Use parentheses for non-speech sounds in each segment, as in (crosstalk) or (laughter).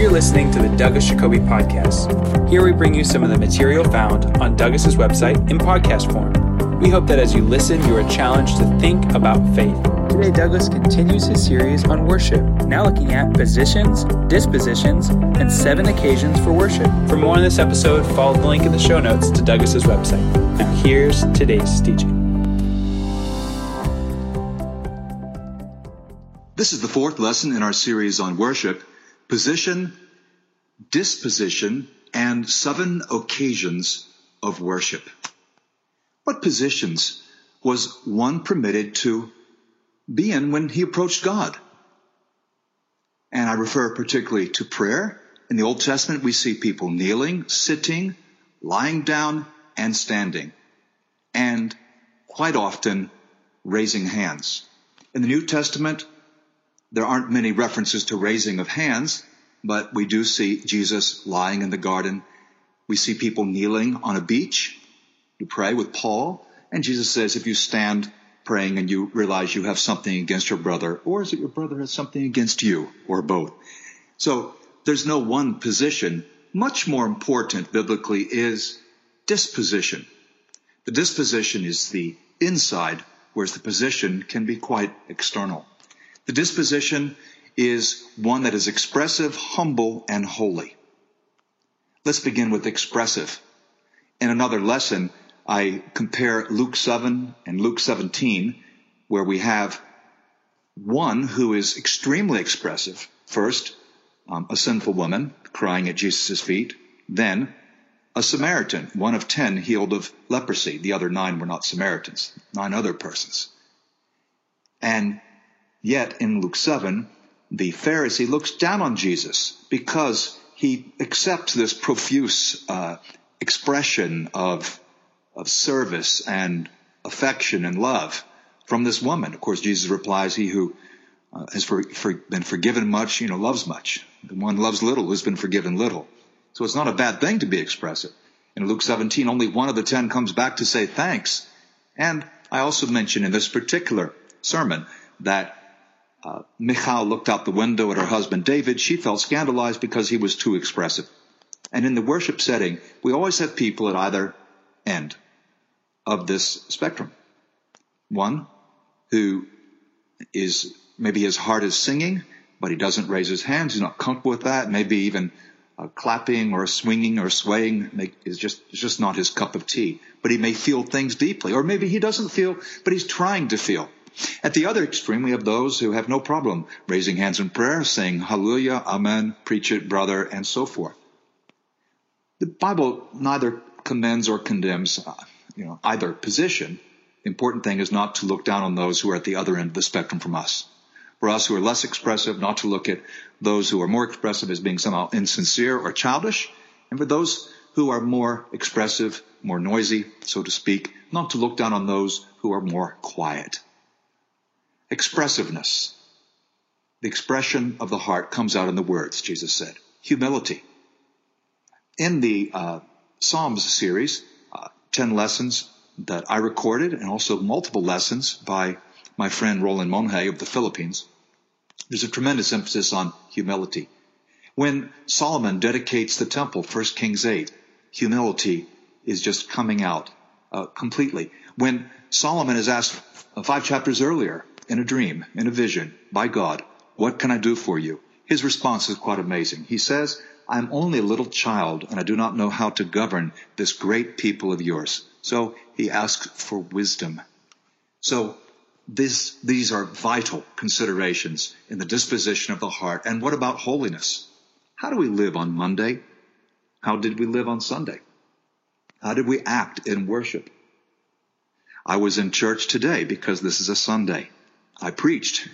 You're listening to the Douglas Jacoby Podcast. Here we bring you some of the material found on Douglas's website in podcast form. We hope that as you listen, you are challenged to think about faith. Today, Douglas continues his series on worship, now looking at positions, dispositions, and seven occasions for worship. For more on this episode, follow the link in the show notes to Douglas's website. Now, here's today's teaching. This is the fourth lesson in our series on worship position, disposition, and seven occasions of worship. What positions was one permitted to be in when he approached God? And I refer particularly to prayer. In the Old Testament, we see people kneeling, sitting, lying down, and standing. And quite often, raising hands. In the New Testament, there aren't many references to raising of hands, but we do see Jesus lying in the garden. We see people kneeling on a beach to pray with Paul. And Jesus says, if you stand praying and you realize you have something against your brother, or is it your brother has something against you, or both? So there's no one position. Much more important biblically is disposition. The disposition is the inside, whereas the position can be quite external. The disposition is one that is expressive, humble, and holy. Let's begin with expressive. In another lesson, I compare Luke 7 and Luke 17, where we have one who is extremely expressive. First, um, a sinful woman crying at Jesus' feet. Then, a Samaritan, one of ten healed of leprosy. The other nine were not Samaritans, nine other persons. And Yet in Luke 7, the Pharisee looks down on Jesus because he accepts this profuse uh, expression of, of service and affection and love from this woman. Of course, Jesus replies, He who uh, has for, for, been forgiven much, you know, loves much. The one loves little who's been forgiven little. So it's not a bad thing to be expressive. In Luke 17, only one of the ten comes back to say thanks. And I also mentioned in this particular sermon that uh, Michal looked out the window at her husband David. She felt scandalized because he was too expressive. And in the worship setting, we always have people at either end of this spectrum. One who is maybe his heart is singing, but he doesn't raise his hands. He's not comfortable with that. Maybe even clapping or swinging or swaying make, is just just not his cup of tea. But he may feel things deeply, or maybe he doesn't feel, but he's trying to feel. At the other extreme, we have those who have no problem raising hands in prayer, saying hallelujah, amen, preach it, brother, and so forth. The Bible neither commends or condemns, uh, you know, either position. The important thing is not to look down on those who are at the other end of the spectrum from us. For us who are less expressive, not to look at those who are more expressive as being somehow insincere or childish. And for those who are more expressive, more noisy, so to speak, not to look down on those who are more quiet. Expressiveness. The expression of the heart comes out in the words, Jesus said. Humility. In the uh, Psalms series, uh, 10 lessons that I recorded and also multiple lessons by my friend Roland Monje of the Philippines, there's a tremendous emphasis on humility. When Solomon dedicates the temple, 1 Kings 8, humility is just coming out uh, completely. When Solomon is asked five chapters earlier, in a dream, in a vision, by God, what can I do for you? His response is quite amazing. He says, I'm only a little child and I do not know how to govern this great people of yours. So he asks for wisdom. So this, these are vital considerations in the disposition of the heart. And what about holiness? How do we live on Monday? How did we live on Sunday? How did we act in worship? I was in church today because this is a Sunday. I preached.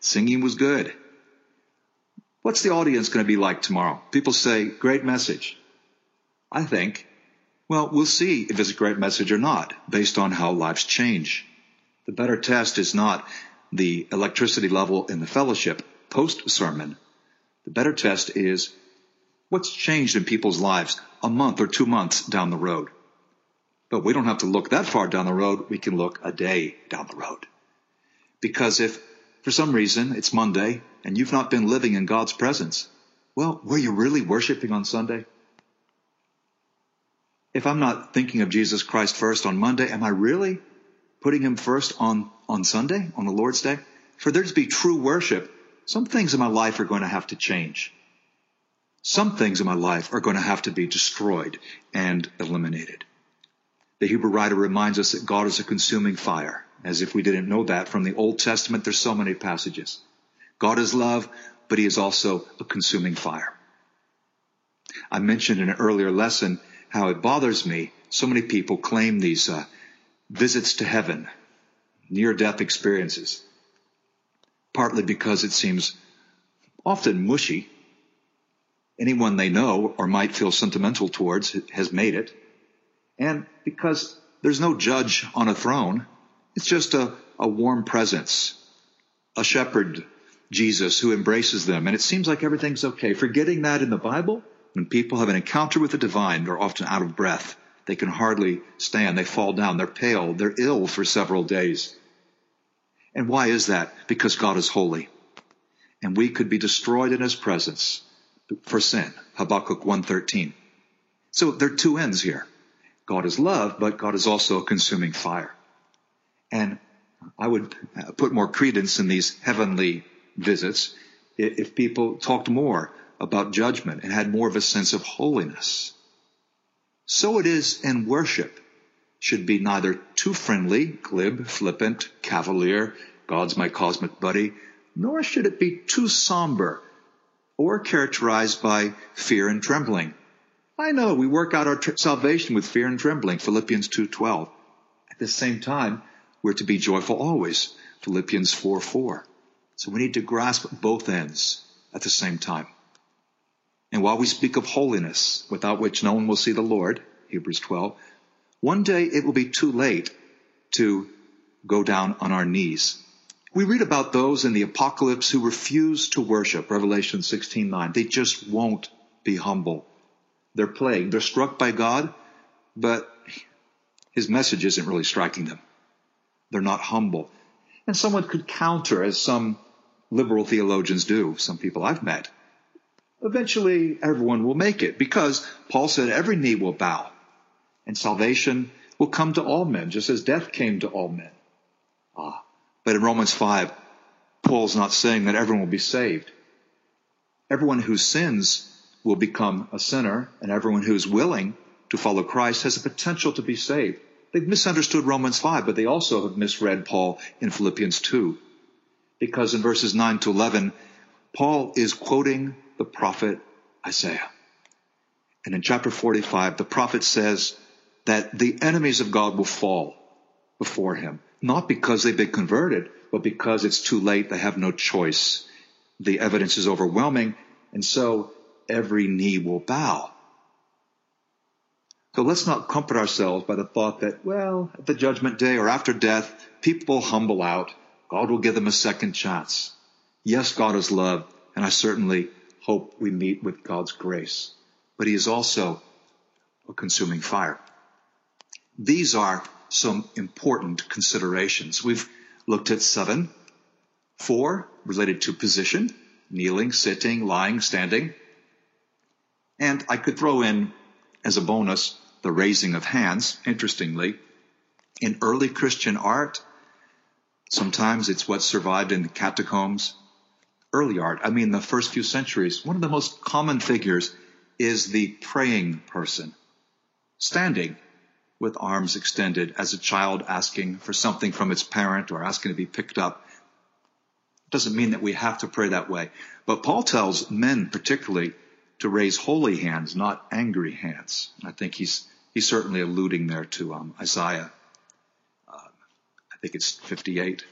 Singing was good. What's the audience going to be like tomorrow? People say, great message. I think, well, we'll see if it's a great message or not based on how lives change. The better test is not the electricity level in the fellowship post sermon. The better test is what's changed in people's lives a month or two months down the road. But we don't have to look that far down the road. We can look a day down the road. Because if for some reason it's Monday and you've not been living in God's presence, Well, were you really worshiping on Sunday? If I'm not thinking of Jesus Christ first on Monday, am I really putting him first on, on Sunday, on the Lord's Day? For there to be true worship, some things in my life are going to have to change. Some things in my life are going to have to be destroyed and eliminated. The Hebrew writer reminds us that God is a consuming fire, as if we didn't know that from the Old Testament. There's so many passages. God is love, but he is also a consuming fire. I mentioned in an earlier lesson how it bothers me. So many people claim these uh, visits to heaven, near death experiences, partly because it seems often mushy. Anyone they know or might feel sentimental towards has made it. And because there's no judge on a throne, it's just a, a warm presence, a shepherd, Jesus, who embraces them. And it seems like everything's okay. Forgetting that in the Bible, when people have an encounter with the divine, they're often out of breath. They can hardly stand. They fall down. They're pale. They're ill for several days. And why is that? Because God is holy. And we could be destroyed in his presence for sin. Habakkuk 113. So there are two ends here. God is love, but God is also a consuming fire. And I would uh, put more credence in these heavenly visits if people talked more about judgment and had more of a sense of holiness. So it is in worship. Should be neither too friendly, glib, flippant, cavalier, God's my cosmic buddy, nor should it be too somber or characterized by fear and trembling. I know we work out our tr- salvation with fear and trembling, Philippians 2.12. At the same time, we're to be joyful always, Philippians 4 4. So we need to grasp both ends at the same time. And while we speak of holiness, without which no one will see the Lord, Hebrews 12, one day it will be too late to go down on our knees. We read about those in the apocalypse who refuse to worship, Revelation 16:9. They just won't be humble. They're plagued. They're struck by God, but his message isn't really striking them. They're not humble. And someone could counter, as some liberal theologians do, some people I've met, eventually everyone will make it because Paul said every knee will bow and salvation will come to all men, just as death came to all men. Ah, but in Romans 5, Paul's not saying that everyone will be saved. Everyone who sins will become a sinner, and everyone who is willing to follow Christ has the potential to be saved. They've misunderstood Romans 5, but they also have misread Paul in Philippians 2. Because in verses 9 to 11, Paul is quoting the prophet Isaiah. And in chapter 45, the prophet says that the enemies of God will fall before him, not because they've been converted, but because it's too late. They have no choice. The evidence is overwhelming. And so every knee will bow. So let's not comfort ourselves by the thought that, well, at the judgment day or after death, people will humble out. God will give them a second chance. Yes, God is love, and I certainly hope we meet with God's grace. But he is also a consuming fire. These are some important considerations. We've looked at seven. Four related to position, kneeling, sitting, lying, standing. And I could throw in as a bonus the raising of hands. Interestingly, in early Christian art, sometimes it's what survived in the catacombs, early art, I mean the first few centuries, one of the most common figures is the praying person, standing with arms extended as a child asking for something from its parent or asking to be picked up. It doesn't mean that we have to pray that way. But Paul tells men particularly to raise holy hands, not angry hands. I think he's, he's certainly alluding there to um, Isaiah. Uh, I think it's 58.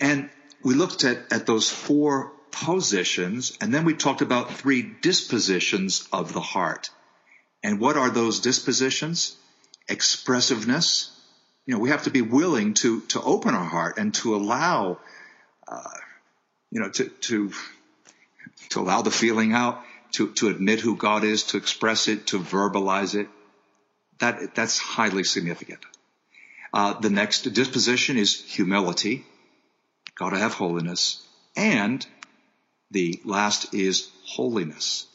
And we looked at, at those four positions, and then we talked about three dispositions of the heart. And what are those dispositions? Expressiveness. You know, we have to be willing to, to open our heart and to allow, uh, you know, to, to, to allow the feeling out, to, to admit who God is, to express it, to verbalize it. That, that's highly significant. Uh, the next disposition is humility got to have holiness, and The last is holiness.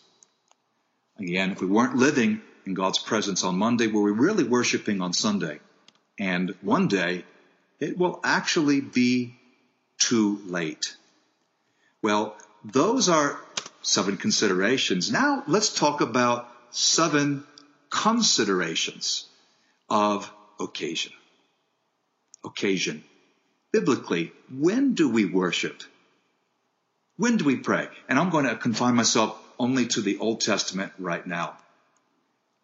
Again, if we weren't living in God's presence on Monday, were we really worshiping on Sunday? And one day, it will actually be too late. Well, those are seven considerations. Now let's talk about seven considerations of occasion. Occasion. Biblically, when do we worship? When do we pray? And I'm going to confine myself only to the Old Testament right now.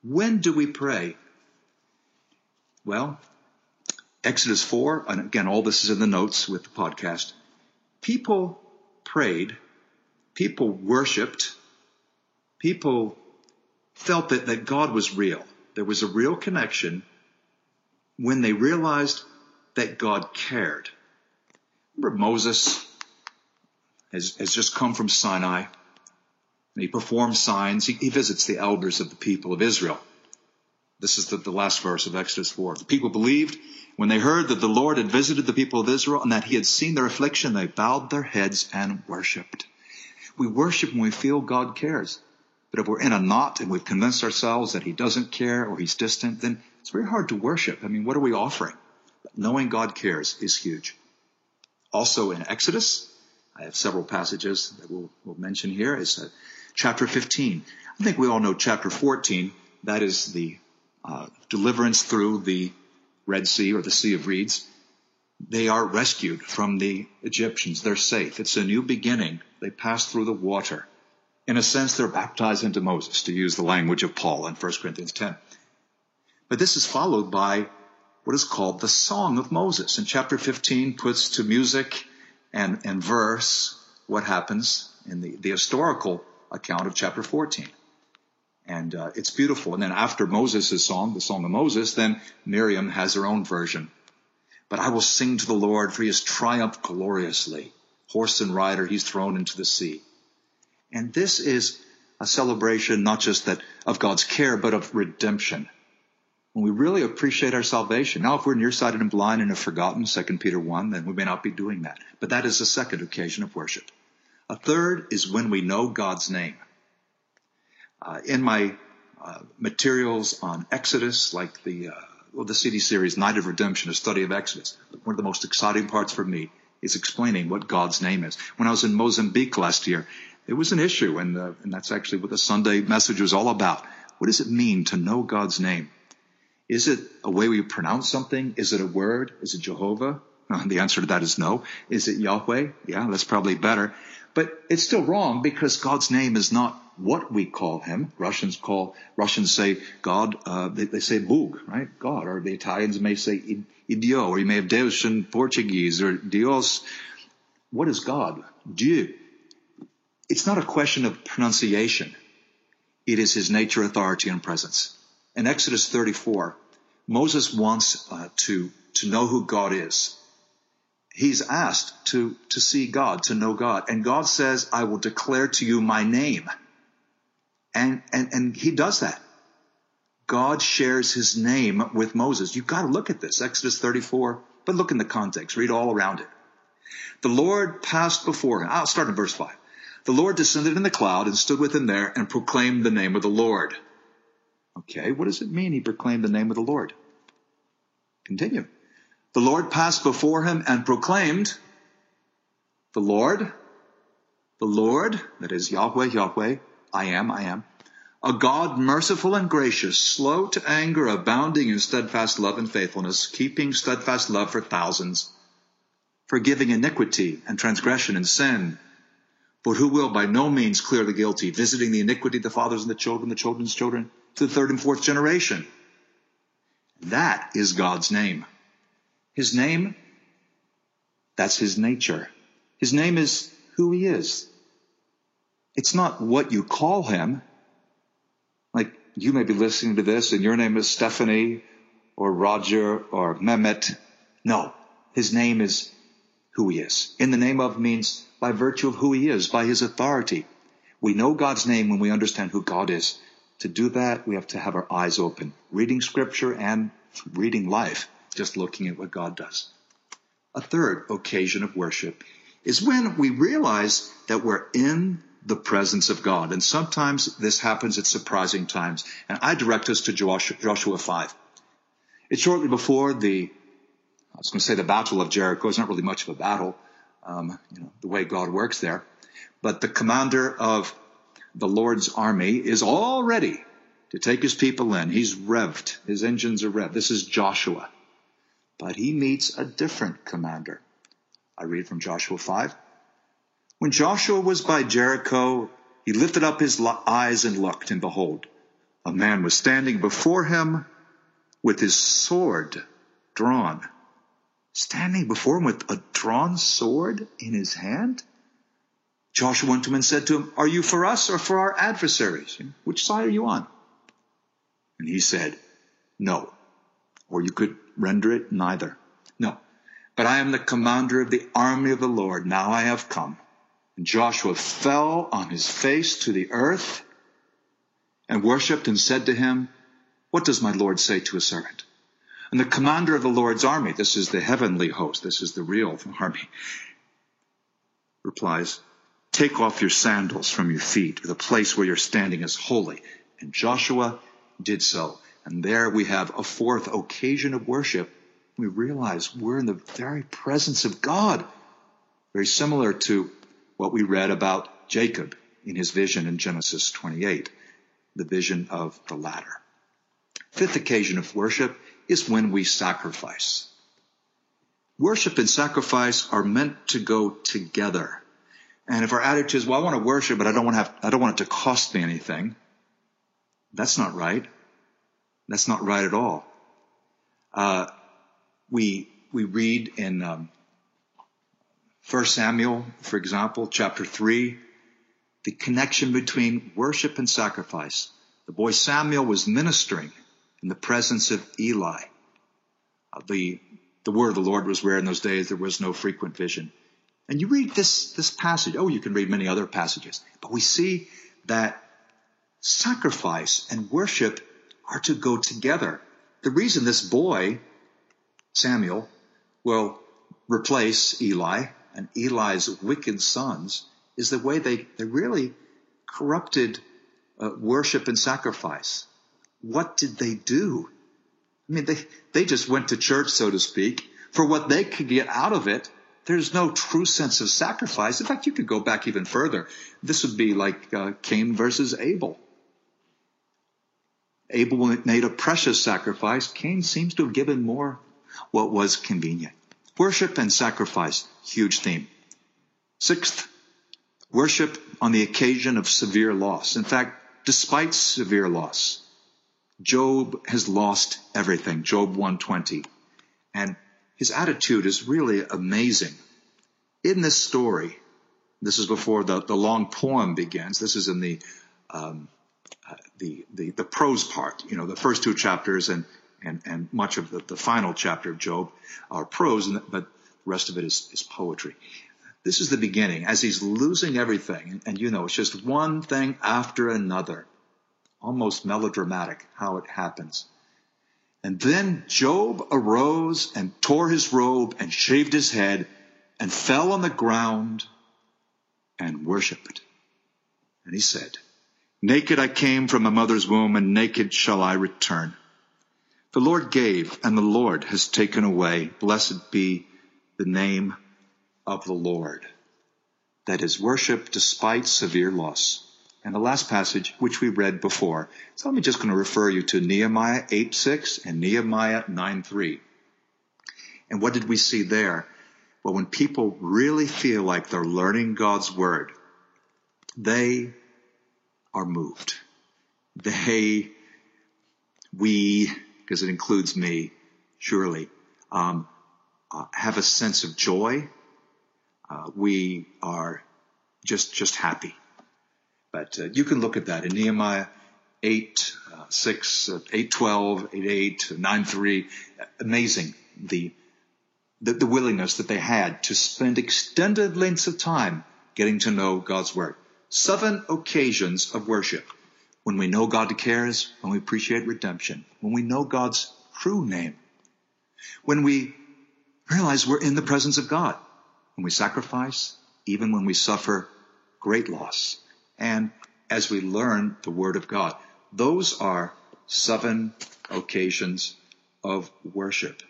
When do we pray? Well, Exodus 4, and again, all this is in the notes with the podcast. People prayed, people worshiped, people felt that, that God was real. There was a real connection when they realized that God cared. Remember Moses has, has just come from Sinai and he performs signs. He, he visits the elders of the people of Israel. This is the, the last verse of Exodus 4. The people believed when they heard that the Lord had visited the people of Israel and that he had seen their affliction, they bowed their heads and worshiped. We worship when we feel God cares. But if we're in a knot and we've convinced ourselves that he doesn't care or he's distant, then it's very hard to worship. I mean, what are we offering? Knowing God cares is huge. Also in Exodus, I have several passages that we'll, we'll mention here. It's uh, chapter 15. I think we all know chapter 14. That is the uh, deliverance through the Red Sea or the Sea of Reeds. They are rescued from the Egyptians. They're safe. It's a new beginning. They pass through the water. In a sense, they're baptized into Moses, to use the language of Paul in 1 Corinthians 10. But this is followed by what is called the Song of Moses. And chapter 15 puts to music and, and verse what happens in the, the historical account of chapter 14. And uh, it's beautiful. And then after Moses' song, the Song of Moses, then Miriam has her own version. But I will sing to the Lord, for he has triumphed gloriously. Horse and rider, he's thrown into the sea. And this is a celebration not just that of God's care, but of redemption. When we really appreciate our salvation. Now, if we're nearsighted and blind and have forgotten 2 Peter 1, then we may not be doing that. But that is the second occasion of worship. A third is when we know God's name. Uh, in my uh, materials on Exodus, like the uh, well, the CD series Night of Redemption, a study of Exodus, one of the most exciting parts for me is explaining what God's name is. When I was in Mozambique last year, it was an issue, and, uh, and that's actually what the Sunday message was all about. What does it mean to know God's name? Is it a way we pronounce something? Is it a word? Is it Jehovah? (laughs) The answer to that is no. Is it Yahweh? Yeah, that's probably better. But it's still wrong because God's name is not what we call him. Russians call, Russians say God, uh, they, they, say Bug, right? God. Or the Italians may say Iddio, or you may have Deus in Portuguese, or Dios. What is God? Dieu. It's not a question of pronunciation. It is his nature, authority, and presence. In Exodus 34, Moses wants uh, to, to know who God is. He's asked to, to see God, to know God. And God says, I will declare to you my name. And, and, and he does that. God shares his name with Moses. You've got to look at this. Exodus 34, but look in the context. Read all around it. The Lord passed before him. I'll start in verse 5. The Lord descended in the cloud and stood with him there and proclaimed the name of the Lord. Okay, what does it mean he proclaimed the name of the Lord? Continue. The Lord passed before him and proclaimed, The Lord, the Lord, that is Yahweh, Yahweh, I am, I am. A God merciful and gracious, slow to anger, abounding in steadfast love and faithfulness, keeping steadfast love for thousands, forgiving iniquity and transgression and sin, but who will by no means clear the guilty, visiting the iniquity of the fathers and the children, the children's children, to the third and fourth generation. That is God's name. His name, that's his nature. His name is who he is. It's not what you call him. Like you may be listening to this and your name is Stephanie or Roger or Mehmet. No, his name is who he is. In the name of means by virtue of who he is, by his authority. We know God's name when we understand who God is. To do that, we have to have our eyes open, reading scripture and reading life, just looking at what God does. A third occasion of worship is when we realize that we're in the presence of God. And sometimes this happens at surprising times. And I direct us to Joshua 5. It's shortly before the, I was going to say the Battle of Jericho. It's not really much of a battle, um, you know, the way God works there. But the commander of the Lord's army is all ready to take his people in. He's revved. His engines are revved. This is Joshua. But he meets a different commander. I read from Joshua 5. When Joshua was by Jericho, he lifted up his eyes and looked, and behold, a man was standing before him with his sword drawn. Standing before him with a drawn sword in his hand? Joshua went to him and said to him, Are you for us or for our adversaries? Which side are you on? And he said, No. Or you could render it neither. No. But I am the commander of the army of the Lord. Now I have come. And Joshua fell on his face to the earth and worshipped and said to him, What does my Lord say to his servant? And the commander of the Lord's army, this is the heavenly host, this is the real army, replies, Take off your sandals from your feet. The place where you're standing is holy. And Joshua did so. And there we have a fourth occasion of worship. We realize we're in the very presence of God. Very similar to what we read about Jacob in his vision in Genesis 28, the vision of the ladder. Fifth occasion of worship is when we sacrifice. Worship and sacrifice are meant to go together. And if our attitude is, well, I want to worship, but I don't want to have, I don't want it to cost me anything. That's not right. That's not right at all. Uh, we, we read in, um, 1 Samuel, for example, chapter 3, the connection between worship and sacrifice. The boy Samuel was ministering in the presence of Eli. Uh, the, the word of the Lord was rare in those days. There was no frequent vision. And you read this, this passage. Oh, you can read many other passages. But we see that sacrifice and worship are to go together. The reason this boy, Samuel, will replace Eli and Eli's wicked sons is the way they, they really corrupted uh, worship and sacrifice. What did they do? I mean, they, they just went to church, so to speak, for what they could get out of it there's no true sense of sacrifice. In fact, you could go back even further. This would be like uh, Cain versus Abel. Abel made a precious sacrifice. Cain seems to have given more what was convenient. Worship and sacrifice, huge theme. Sixth, worship on the occasion of severe loss. In fact, despite severe loss, Job has lost everything. Job 120. And his attitude is really amazing. In this story, this is before the, the long poem begins. This is in the, um, the, the, the prose part, you know, the first two chapters and, and, and much of the, the final chapter of Job are prose, but the rest of it is, is poetry. This is the beginning as he's losing everything. And, and you know, it's just one thing after another. Almost melodramatic how it happens. And then Job arose and tore his robe and shaved his head and fell on the ground and worshiped. And he said, Naked I came from my mother's womb and naked shall I return. The Lord gave and the Lord has taken away. Blessed be the name of the Lord. That is worship despite severe loss and the last passage, which we read before. So I'm just going to refer you to Nehemiah 8:6 and Nehemiah 9:3. And what did we see there? Well, when people really feel like they're learning God's word, they are moved. They, we, because it includes me, surely, um, uh, have a sense of joy. Uh, we are just just happy. But uh, you can look at that in Nehemiah 8, uh, 6, uh, 8, 12, 8, 8, 9, 3. Amazing the, the, the willingness that they had to spend extended lengths of time getting to know God's Word. Seven occasions of worship. When we know God cares, when we appreciate redemption, when we know God's true name, when we realize we're in the presence of God, when we sacrifice, even when we suffer great loss, and as we learn the Word of God. Those are seven occasions of worship.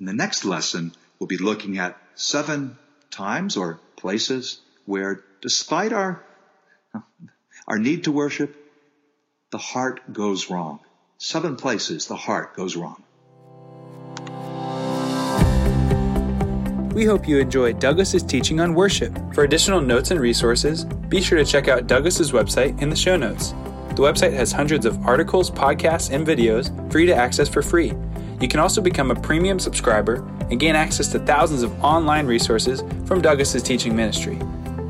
In the next lesson, we'll be looking at seven times or places where despite our, our need to worship, the heart goes wrong. Seven places the heart goes wrong. We hope you enjoyed Douglas's teaching on worship. For additional notes and resources, be sure to check out Douglas's website in the show notes. The website has hundreds of articles, podcasts, and videos for you to access for free. You can also become a premium subscriber and gain access to thousands of online resources from Douglas's teaching ministry.